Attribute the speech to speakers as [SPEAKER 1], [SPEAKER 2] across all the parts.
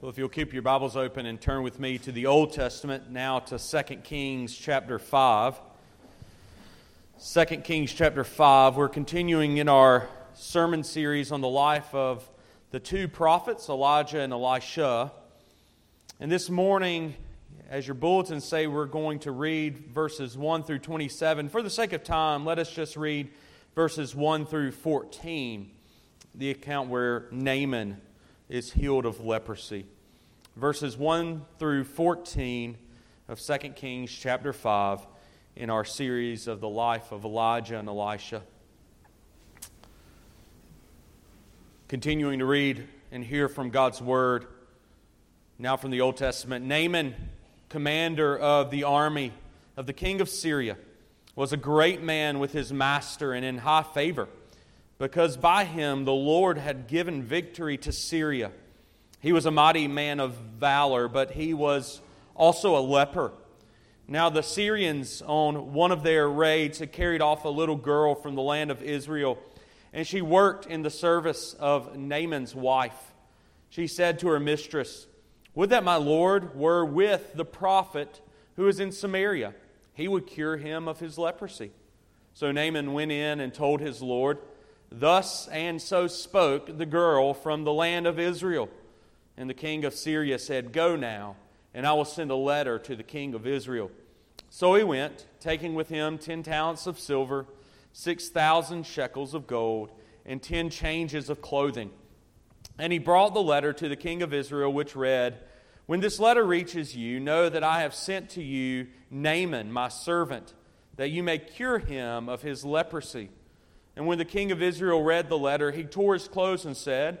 [SPEAKER 1] Well, if you'll keep your Bibles open and turn with me to the Old Testament, now to 2 Kings chapter 5. 2 Kings chapter 5, we're continuing in our sermon series on the life of the two prophets, Elijah and Elisha. And this morning, as your bulletins say, we're going to read verses 1 through 27. For the sake of time, let us just read verses 1 through 14, the account where Naaman is healed of leprosy. Verses 1 through 14 of 2 Kings chapter 5 in our series of the life of Elijah and Elisha. Continuing to read and hear from God's word, now from the Old Testament. Naaman, commander of the army of the king of Syria, was a great man with his master and in high favor because by him the Lord had given victory to Syria. He was a mighty man of valor, but he was also a leper. Now, the Syrians, on one of their raids, had carried off a little girl from the land of Israel, and she worked in the service of Naaman's wife. She said to her mistress, Would that my Lord were with the prophet who is in Samaria. He would cure him of his leprosy. So Naaman went in and told his Lord, Thus and so spoke the girl from the land of Israel. And the king of Syria said, Go now, and I will send a letter to the king of Israel. So he went, taking with him ten talents of silver, six thousand shekels of gold, and ten changes of clothing. And he brought the letter to the king of Israel, which read, When this letter reaches you, know that I have sent to you Naaman, my servant, that you may cure him of his leprosy. And when the king of Israel read the letter, he tore his clothes and said,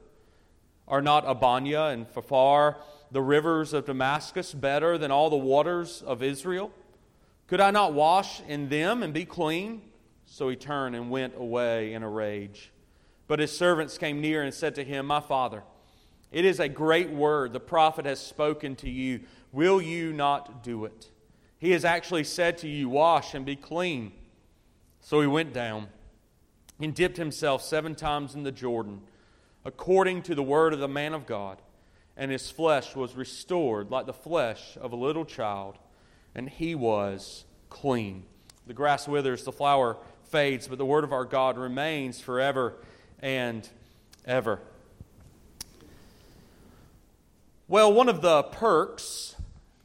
[SPEAKER 1] Are not Abana and Pharpar, the rivers of Damascus, better than all the waters of Israel? Could I not wash in them and be clean? So he turned and went away in a rage. But his servants came near and said to him, My father, it is a great word the prophet has spoken to you. Will you not do it? He has actually said to you, Wash and be clean. So he went down and dipped himself seven times in the Jordan, according to the word of the man of God, and his flesh was restored like the flesh of a little child, and he was clean. The grass withers, the flower fades, but the word of our God remains forever and ever. Well, one of the perks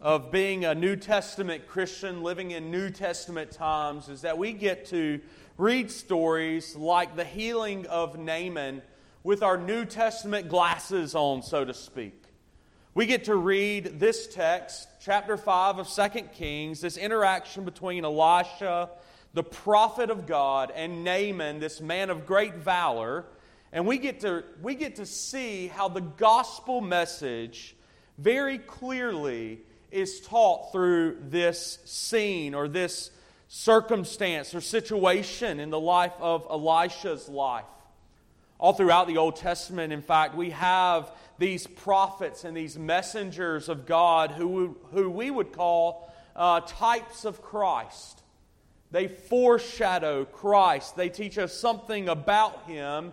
[SPEAKER 1] of being a New Testament Christian, living in New Testament times, is that we get to read stories like the healing of Naaman with our New Testament glasses on, so to speak. We get to read this text, chapter 5 of 2 Kings, this interaction between Elisha, the prophet of God, and Naaman, this man of great valor. And we get to, we get to see how the gospel message very clearly is taught through this scene or this circumstance or situation in the life of Elisha's life. All throughout the Old Testament, in fact, we have these prophets and these messengers of God who, who we would call uh, types of Christ. They foreshadow Christ, they teach us something about Him,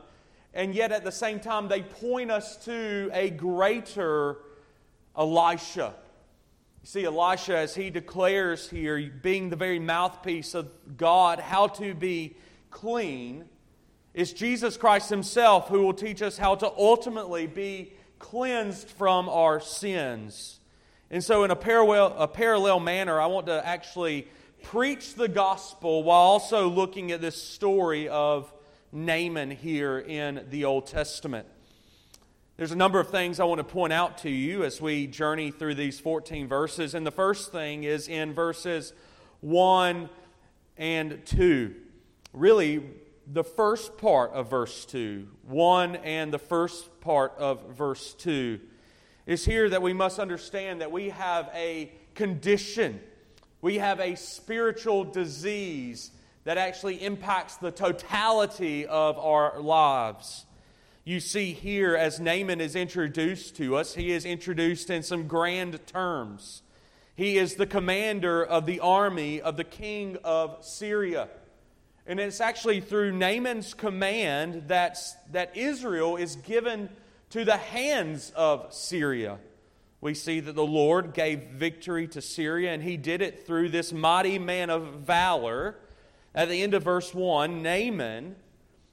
[SPEAKER 1] and yet at the same time, they point us to a greater Elisha. You see, Elisha, as he declares here, being the very mouthpiece of God, how to be clean, is Jesus Christ himself who will teach us how to ultimately be cleansed from our sins. And so, in a parallel, a parallel manner, I want to actually preach the gospel while also looking at this story of Naaman here in the Old Testament. There's a number of things I want to point out to you as we journey through these 14 verses. And the first thing is in verses 1 and 2. Really, the first part of verse 2. 1 and the first part of verse 2 is here that we must understand that we have a condition, we have a spiritual disease that actually impacts the totality of our lives. You see here, as Naaman is introduced to us, he is introduced in some grand terms. He is the commander of the army of the king of Syria. And it's actually through Naaman's command that, that Israel is given to the hands of Syria. We see that the Lord gave victory to Syria, and he did it through this mighty man of valor. At the end of verse 1, Naaman,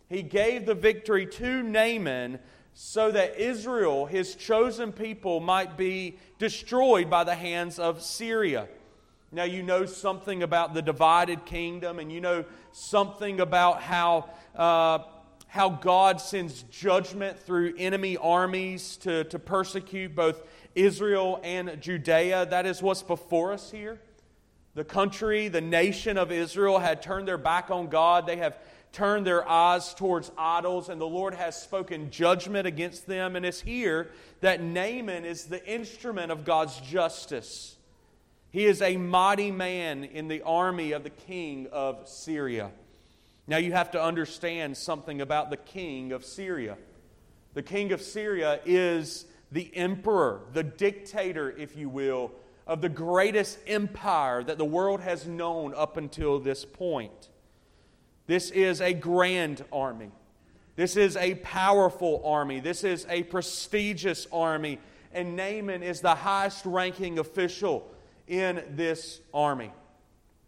[SPEAKER 1] he gave the victory to Naaman so that Israel, his chosen people, might be destroyed by the hands of Syria. Now, you know something about the divided kingdom, and you know something about how, uh, how God sends judgment through enemy armies to, to persecute both Israel and Judea. That is what's before us here. The country, the nation of Israel had turned their back on God. They have turned their eyes towards idols, and the Lord has spoken judgment against them. And it's here that Naaman is the instrument of God's justice. He is a mighty man in the army of the king of Syria. Now, you have to understand something about the king of Syria. The king of Syria is the emperor, the dictator, if you will, of the greatest empire that the world has known up until this point. This is a grand army. This is a powerful army. This is a prestigious army. And Naaman is the highest ranking official in this army.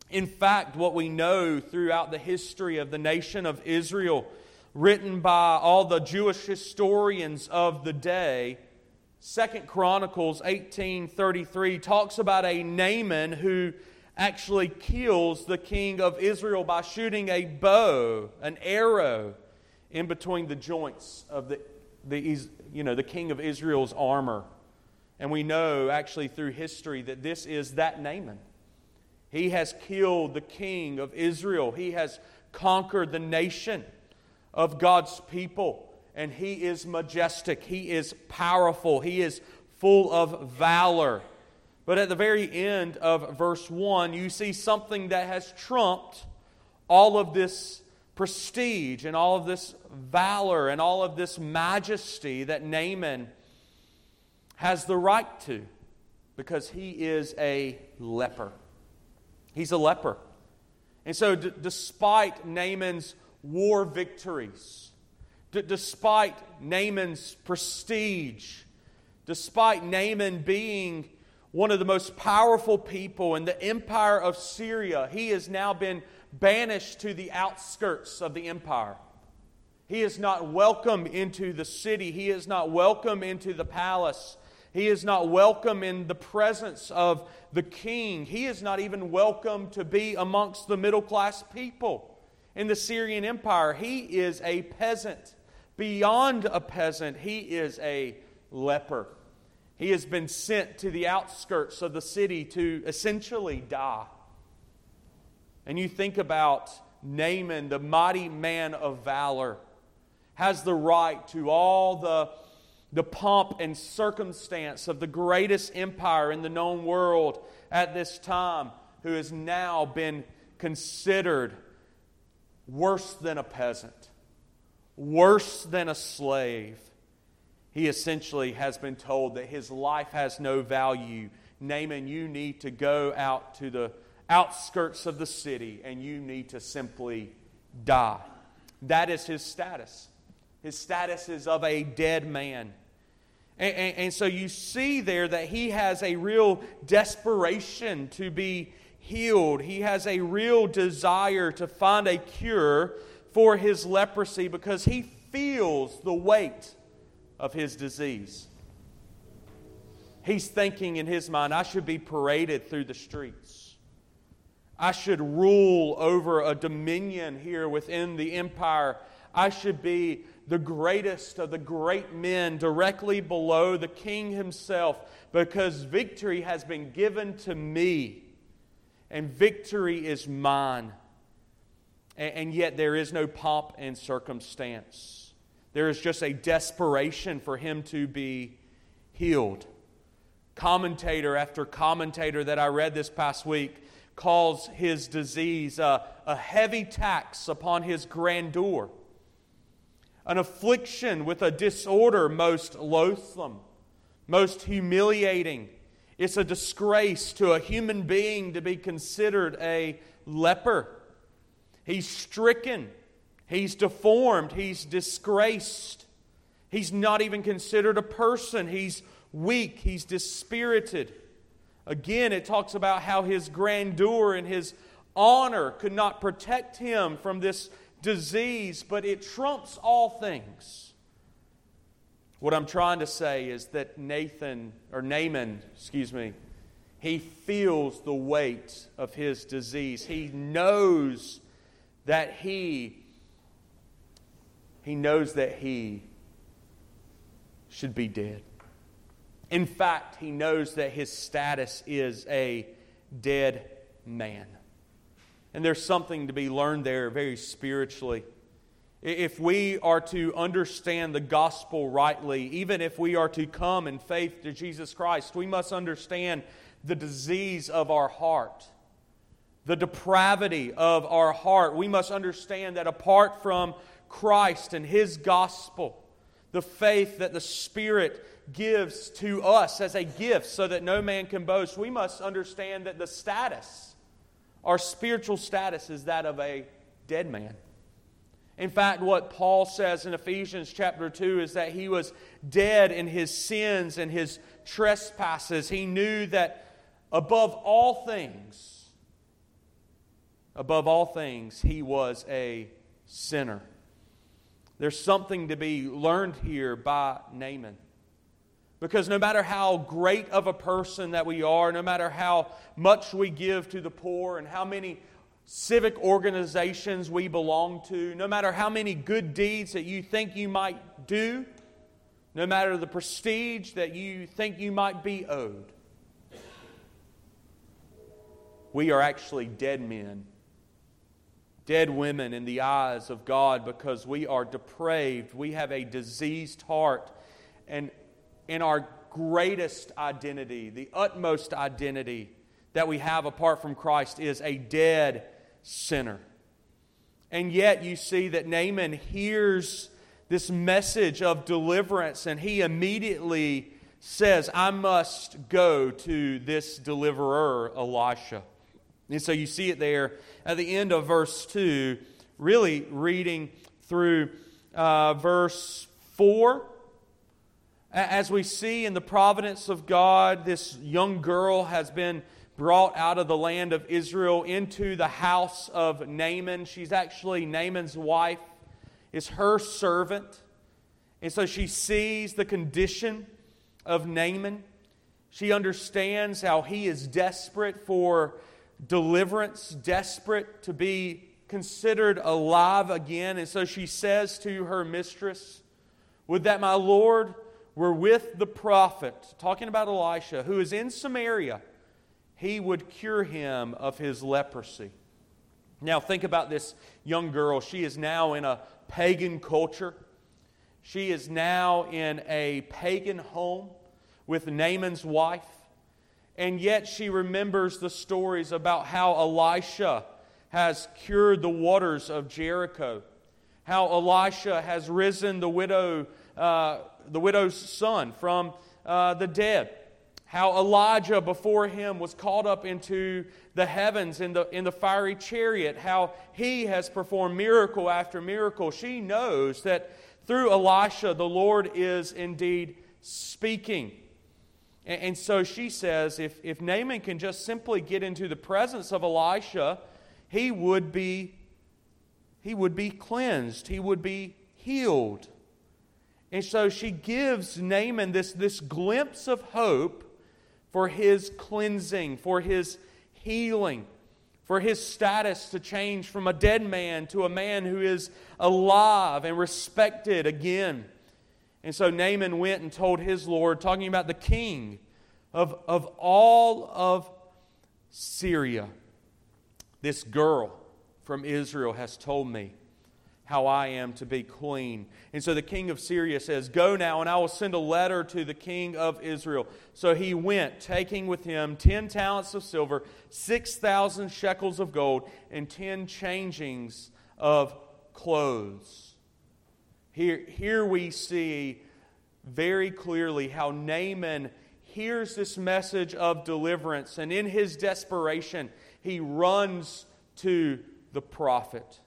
[SPEAKER 1] In fact, what we know throughout the history of the nation of Israel, written by all the Jewish historians of the day, Second Chronicles 18:33 talks about a Naaman who actually kills the king of Israel by shooting a bow, an arrow in between the joints of the, the you know, the king of Israel's armor. And we know actually through history that this is that Naaman. He has killed the king of Israel. He has conquered the nation of God's people. And he is majestic. He is powerful. He is full of valor. But at the very end of verse 1, you see something that has trumped all of this prestige and all of this valor and all of this majesty that Naaman has the right to because he is a leper. He's a leper. And so, d- despite Naaman's war victories, d- despite Naaman's prestige, despite Naaman being one of the most powerful people in the empire of Syria, he has now been banished to the outskirts of the empire. He is not welcome into the city, he is not welcome into the palace. He is not welcome in the presence of the king. He is not even welcome to be amongst the middle class people in the Syrian Empire. He is a peasant. Beyond a peasant, he is a leper. He has been sent to the outskirts of the city to essentially die. And you think about Naaman, the mighty man of valor, has the right to all the the pomp and circumstance of the greatest empire in the known world at this time, who has now been considered worse than a peasant, worse than a slave. He essentially has been told that his life has no value. Naaman, you need to go out to the outskirts of the city and you need to simply die. That is his status. His status is of a dead man. And, and, and, so you see there that he has a real desperation to be healed. He has a real desire to find a cure for his leprosy because he feels the weight of his disease. He's thinking in his mind, I should be paraded through the streets. I should rule over a dominion here within the empire. I should be the greatest of the great men directly below the king himself because victory has been given to me and victory is mine. And yet there is no pomp and circumstance. There is just a desperation for him to be healed. Commentator after commentator that I read this past week calls his disease a, a heavy tax upon his grandeur, an affliction with a disorder most loathsome, most humiliating. It's a disgrace to a human being to be considered a leper. He's stricken, he's deformed, he's disgraced. He's not even considered a person. He's weak, he's dispirited. Again, it talks about how his grandeur and his honor could not protect him from this disease, but it trumps all things. What I'm trying to say is that Nathan, or Naaman, excuse me, he feels the weight of his disease. He knows that he he knows that he should be dead. In fact, he knows that his status is a dead man. And there's something to be learned there very spiritually. If we are to understand the gospel rightly, even if we are to come in faith to Jesus Christ, we must understand the disease of our heart, the depravity of our heart. We must understand that apart from Christ and His gospel, the faith that the Spirit gives to us as a gift so that no man can boast, we must understand that the status, our spiritual status, is that of a dead man. In fact, what Paul says in Ephesians chapter 2 is that he was dead in his sins and his trespasses. He knew that above all things, above all things, he was a sinner. There's something to be learned here by Naaman. Because no matter how great of a person that we are, no matter how much we give to the poor and how many civic organizations we belong to, no matter how many good deeds that you think you might do, no matter the prestige that you think you might be owed, we are actually dead men, dead women in the eyes of God because we are depraved. We have a diseased heart. And in our greatest identity, the utmost identity that we have apart from Christ is a dead sinner. And yet you see that Naaman hears this message of deliverance and he immediately says, I must go to this deliverer, Elisha. And so you see it there at the end of verse 2, really reading through uh, verse 4 as we see in the providence of God, this young girl has been brought out of the land of Israel into the house of Naaman. She's actually Naaman's wife, is her servant. And so she sees the condition of Naaman. She understands how he is desperate for deliverance, desperate to be considered alive again. And so she says to her mistress, Would that my Lord were with the prophet, talking about Elisha, who is in Samaria, he would cure him of his leprosy. Now, think about this young girl. She is now in a pagan culture. She is now in a pagan home with Naaman's wife. And yet she remembers the stories about how Elisha has cured the waters of Jericho, how Elisha has risen the widow uh, the widow's son from uh, the dead. How Elijah before him was caught up into the heavens in the, in the fiery chariot. How he has performed miracle after miracle. She knows that through Elisha, the Lord is indeed speaking. And, and so she says if, if Naaman can just simply get into the presence of Elisha, he would be, he would be cleansed, he would be healed. And so she gives Naaman this, this glimpse of hope for his cleansing, for his healing, for his status to change from a dead man to a man who is alive and respected again. And so Naaman went and told his Lord, talking about the king of, of all of Syria. This girl from Israel has told me how I am to be queen. And so the king of Syria says, Go now, and I will send a letter to the king of Israel. So he went, taking with him ten talents of silver, 6,000 shekels of gold, and ten changings of clothes. Here, here we see very clearly how Naaman hears this message of deliverance, and in his desperation, he runs to the prophet.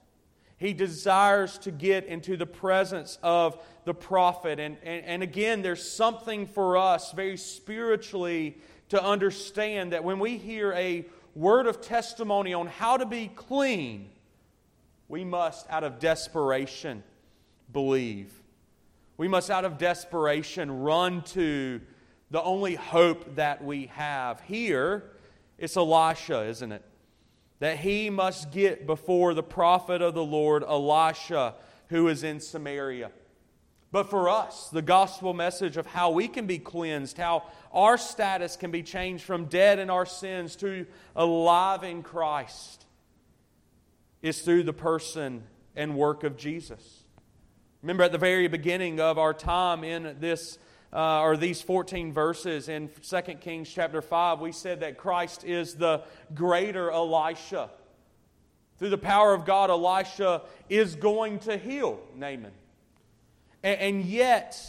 [SPEAKER 1] He desires to get into the presence of the prophet. And, and, and again, there's something for us very spiritually to understand that when we hear a word of testimony on how to be clean, we must, out of desperation, believe. We must, out of desperation, run to the only hope that we have. Here, it's Elisha, isn't it? That he must get before the prophet of the Lord, Elisha, who is in Samaria. But for us, the gospel message of how we can be cleansed, how our status can be changed from dead in our sins to alive in Christ, is through the person and work of Jesus. Remember at the very beginning of our time in this uh, or these 14 verses in 2 Kings chapter 5, we said that Christ is the greater Elisha. Through the power of God, Elisha is going to heal Naaman. And, and yet,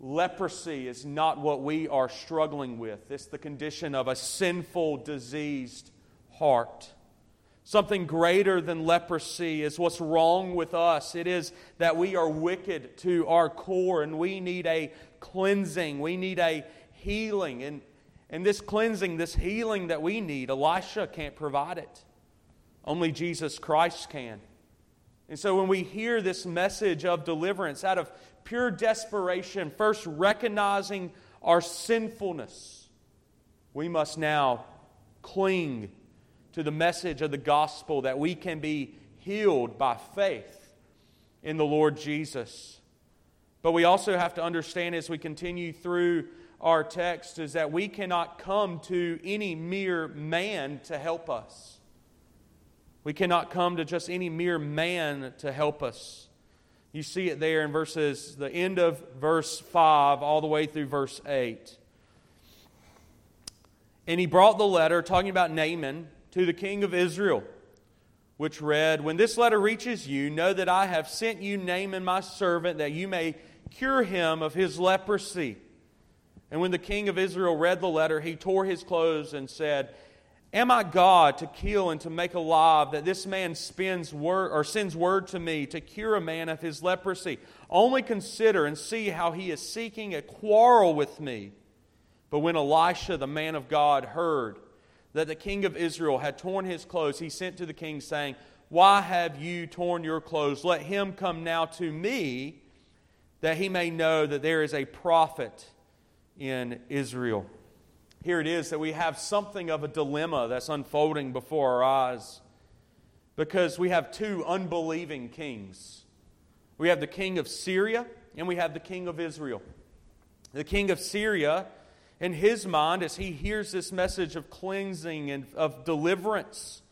[SPEAKER 1] leprosy is not what we are struggling with. It's the condition of a sinful, diseased heart. Something greater than leprosy is what's wrong with us. It is that we are wicked to our core and we need a cleansing. We need a healing. And, and this cleansing, this healing that we need, Elisha can't provide it. Only Jesus Christ can. And so when we hear this message of deliverance out of pure desperation, first recognizing our sinfulness, we must now cling to the message of the gospel that we can be healed by faith in the Lord Jesus. But we also have to understand as we continue through our text is that we cannot come to any mere man to help us. We cannot come to just any mere man to help us. You see it there in verses, the end of verse 5 all the way through verse 8. And he brought the letter talking about Naaman to the king of Israel, which read, When this letter reaches you, know that I have sent you Naaman my servant, that you may cure him of his leprosy. And when the king of Israel read the letter, he tore his clothes and said, Am I God to kill and to make alive that this man spends word or sends word to me to cure a man of his leprosy? Only consider and see how he is seeking a quarrel with me. But when Elisha, the man of God, heard that the king of Israel had torn his clothes, he sent to the king, saying, Why have you torn your clothes? Let him come now to me, that he may know that there is a prophet in Israel. Here it is that we have something of a dilemma that's unfolding before our eyes because we have two unbelieving kings. We have the king of Syria and we have the king of Israel. The king of Syria in his mind, as he hears this message of cleansing and of deliverance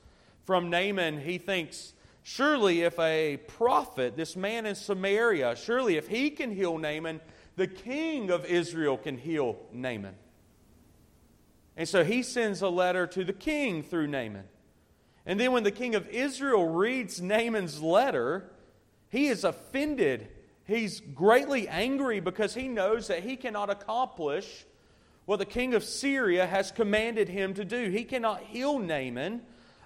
[SPEAKER 1] from Naaman, he thinks, surely if a prophet, this man in Samaria, surely if he can heal Naaman, the king of Israel can heal Naaman. And so he sends a letter to the king through Naaman. And then when the king of Israel reads Naaman's letter, he is offended. He's greatly angry because he knows that he cannot accomplish what the king of Syria has commanded him to do. He cannot heal Naaman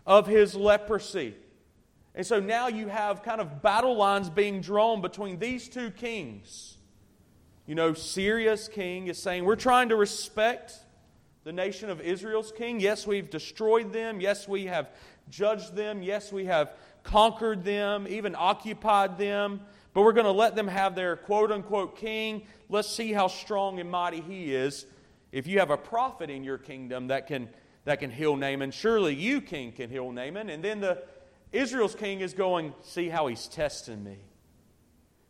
[SPEAKER 1] of his leprosy. And so now you have kind of battle lines being drawn between these two kings. You know, Syria's king is saying, We're trying to respect the nation of Israel's king. Yes, we've destroyed them. Yes, we have judged them. Yes, we have conquered them, even occupied them. But we're going to let them have their quote unquote king. Let's see how strong and mighty he is. If you have a prophet in your kingdom that can, that can heal Naaman, surely you, king, can heal Naaman. And then the Israel's king is going, See how he's testing me.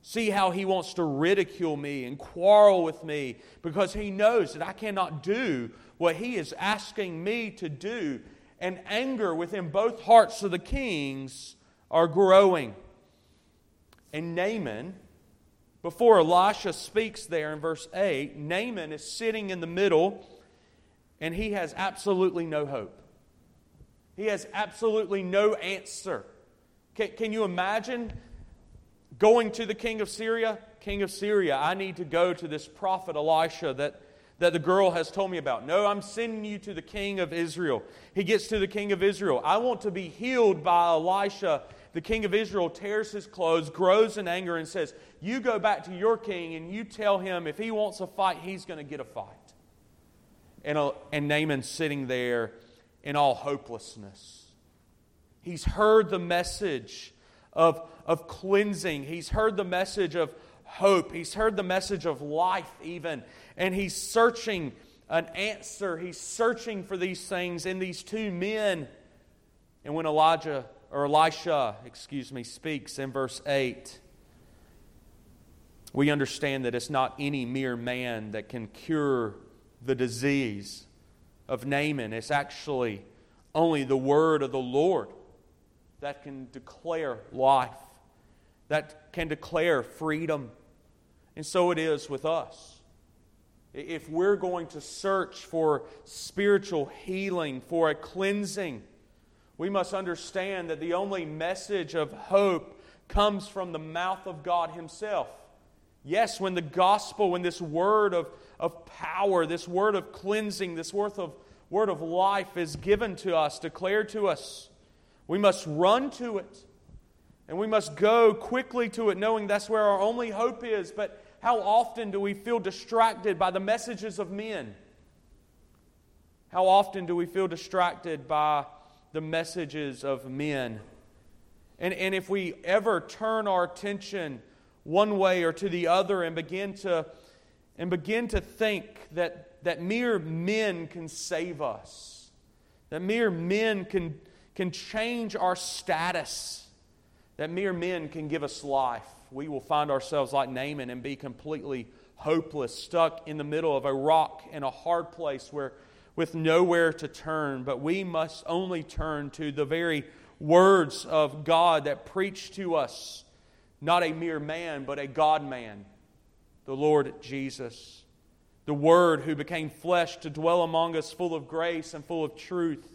[SPEAKER 1] See how he wants to ridicule me and quarrel with me because he knows that I cannot do what he is asking me to do. And anger within both hearts of the kings are growing. And Naaman, before Elisha speaks there in verse 8, Naaman is sitting in the middle and he has absolutely no hope. He has absolutely no answer. Can, can you imagine going to the king of Syria, king of Syria, I need to go to this prophet Elisha that, that the girl has told me about. No, I'm sending you to the king of Israel. He gets to the king of Israel. I want to be healed by Elisha. The king of Israel tears his clothes, grows in anger, and says, You go back to your king and you tell him if he wants a fight, he's going to get a fight. And, uh, and Naaman's sitting there in all hopelessness. He's heard the message of, of cleansing. He's heard the message of hope. He's heard the message of life, even. And he's searching an answer. He's searching for these things in these two men. And when Elijah, or Elisha, excuse me, speaks in verse 8, we understand that it's not any mere man that can cure the disease of Naaman. It's actually only the word of the Lord that can declare life, that can declare freedom. And so it is with us. If we're going to search for spiritual healing, for a cleansing, we must understand that the only message of hope comes from the mouth of God Himself. Yes, when the gospel, when this word of, of power, this word of cleansing, this word of, word of life is given to us, declared to us, we must run to it. And we must go quickly to it, knowing that's where our only hope is. But how often do we feel distracted by the messages of men? How often do we feel distracted by the messages of men? And, and if we ever turn our attention one way or to the other and begin to, and begin to think that, that mere men can save us, that mere men can can change our status, that mere men can give us life, we will find ourselves like Naaman and be completely hopeless, stuck in the middle of a rock in a hard place where with nowhere to turn. But we must only turn to the very words of God that preach to us, not a mere man, but a God man, the Lord Jesus. The Word who became flesh to dwell among us, full of grace and full of truth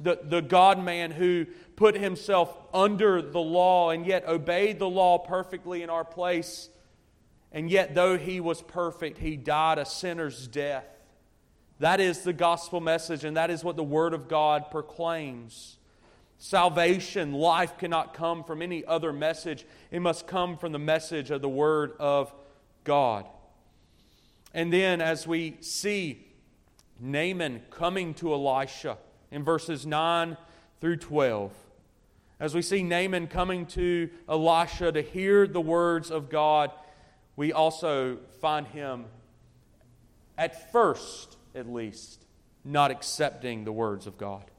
[SPEAKER 1] the, the God man who put himself under the law and yet obeyed the law perfectly in our place. And yet, though he was perfect, he died a sinner's death. That is the gospel message, and that is what the Word of God proclaims. Salvation, life cannot come from any other message. It must come from the message of the Word of God. And then, as we see Naaman coming to Elisha, in verses 9 through 12. As we see Naaman coming to Elisha to hear the words of God, we also find him, at first at least, not accepting the words of God.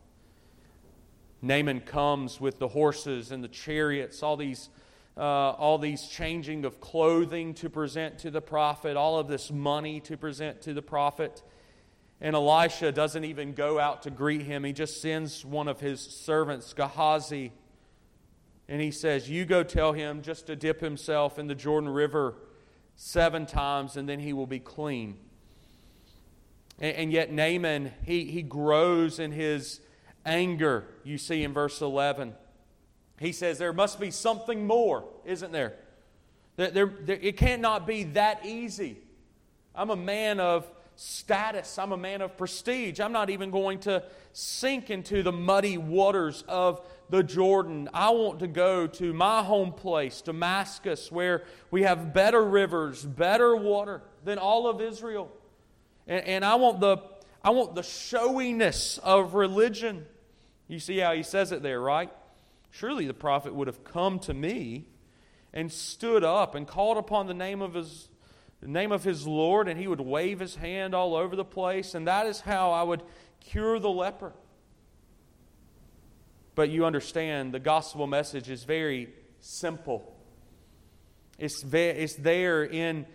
[SPEAKER 1] Naaman comes with the horses and the chariots, all these, uh, all these changing of clothing to present to the prophet, all of this money to present to the prophet. And Elisha doesn't even go out to greet him. He just sends one of his servants, Gehazi, and he says, You go tell him just to dip himself in the Jordan River seven times, and then he will be clean. And, and yet, Naaman, he, he grows in his anger, you see in verse 11. He says, There must be something more, isn't there? There, there, there it cannot be that easy. I'm a man of status. I'm a man of prestige. I'm not even going to sink into the muddy waters of the Jordan. I want to go to my home place, Damascus, where we have better rivers, better water than all of Israel. And, and I want the I want the showiness of religion. You see how he says it there, right? Surely the prophet would have come to me and stood up and called upon the name of his the name of his Lord, and he would wave his hand all over the place, and that is how I would cure the leper. But you understand, the gospel message is very simple. It's, ve- it's there in,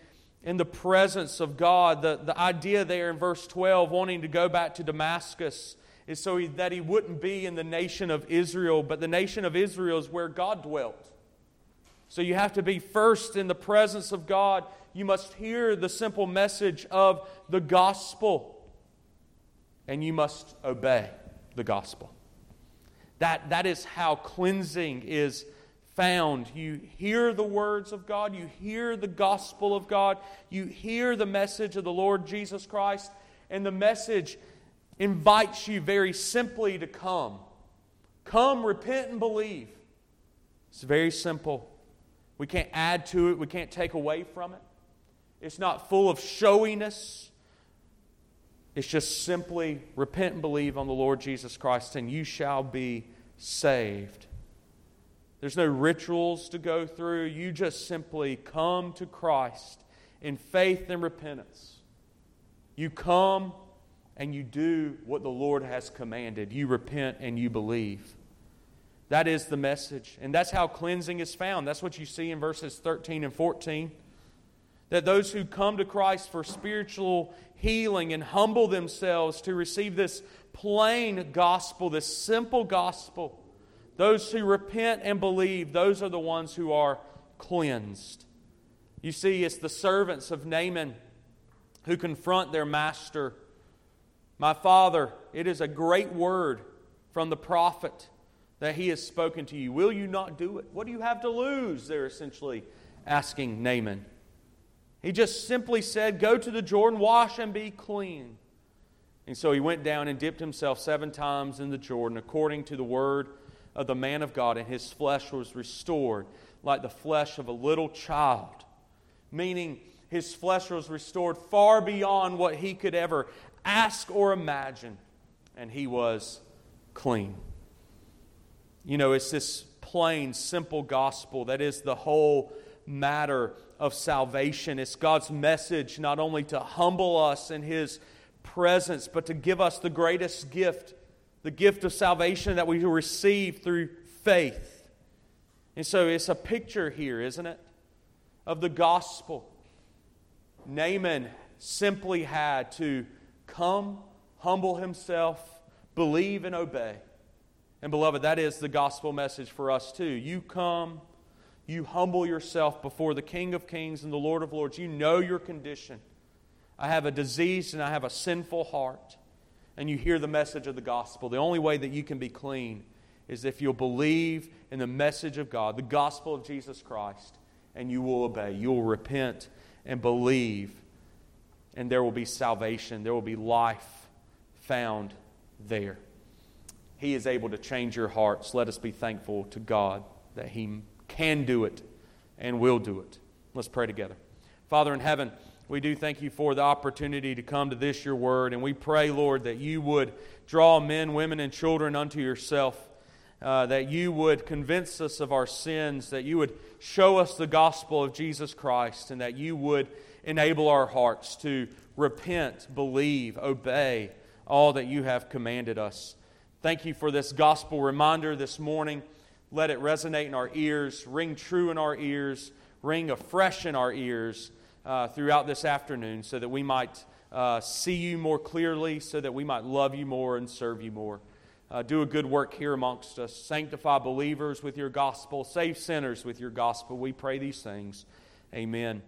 [SPEAKER 1] in the presence of God. The, the idea there in verse 12, wanting to go back to Damascus, is so he, that he wouldn't be in the nation of Israel, but the nation of Israel is where God dwelt. So you have to be first in the presence of God. You must hear the simple message of the gospel, and you must obey the gospel. That, that is how cleansing is found. You hear the words of God, you hear the gospel of God, you hear the message of the Lord Jesus Christ, and the message invites you very simply to come. Come, repent, and believe. It's very simple. We can't add to it, we can't take away from it. It's not full of showiness. It's just simply repent and believe on the Lord Jesus Christ, and you shall be saved. There's no rituals to go through. You just simply come to Christ in faith and repentance. You come and you do what the Lord has commanded. You repent and you believe. That is the message. And that's how cleansing is found. That's what you see in verses 13 and 14. That those who come to Christ for spiritual healing and humble themselves to receive this plain gospel, this simple gospel, those who repent and believe, those are the ones who are cleansed. You see, it's the servants of Naaman who confront their master. My father, it is a great word from the prophet that he has spoken to you. Will you not do it? What do you have to lose? They're essentially asking Naaman. He just simply said, Go to the Jordan, wash, and be clean. And so he went down and dipped himself seven times in the Jordan, according to the word of the man of God, and his flesh was restored like the flesh of a little child. Meaning, his flesh was restored far beyond what he could ever ask or imagine, and he was clean. You know, it's this plain, simple gospel that is the whole matter of salvation. It's God's message not only to humble us in His presence, but to give us the greatest gift, the gift of salvation that we receive through faith. And so it's a picture here, isn't it, of the gospel. Naaman simply had to come, humble himself, believe, and obey. And beloved, that is the gospel message for us too. You come, you humble yourself before the King of Kings and the Lord of Lords. You know your condition. I have a diseased and I have a sinful heart. And you hear the message of the gospel. The only way that you can be clean is if you'll believe in the message of God, the gospel of Jesus Christ, and you will obey. You will repent and believe, and there will be salvation. There will be life found there. He is able to change your hearts. Let us be thankful to God that He can do it and will do it. Let's pray together. Father in heaven, we do thank you for the opportunity to come to this, your word, and we pray, Lord, that you would draw men, women, and children unto yourself. Uh, that you would convince us of our sins, that you would show us the gospel of Jesus Christ, and that you would enable our hearts to repent, believe, obey all that you have commanded us. Thank you for this gospel reminder this morning. Let it resonate in our ears, ring true in our ears, ring afresh in our ears uh, throughout this afternoon so that we might uh, see you more clearly, so that we might love you more and serve you more. Uh, do a good work here amongst us. Sanctify believers with your gospel, save sinners with your gospel. We pray these things. Amen.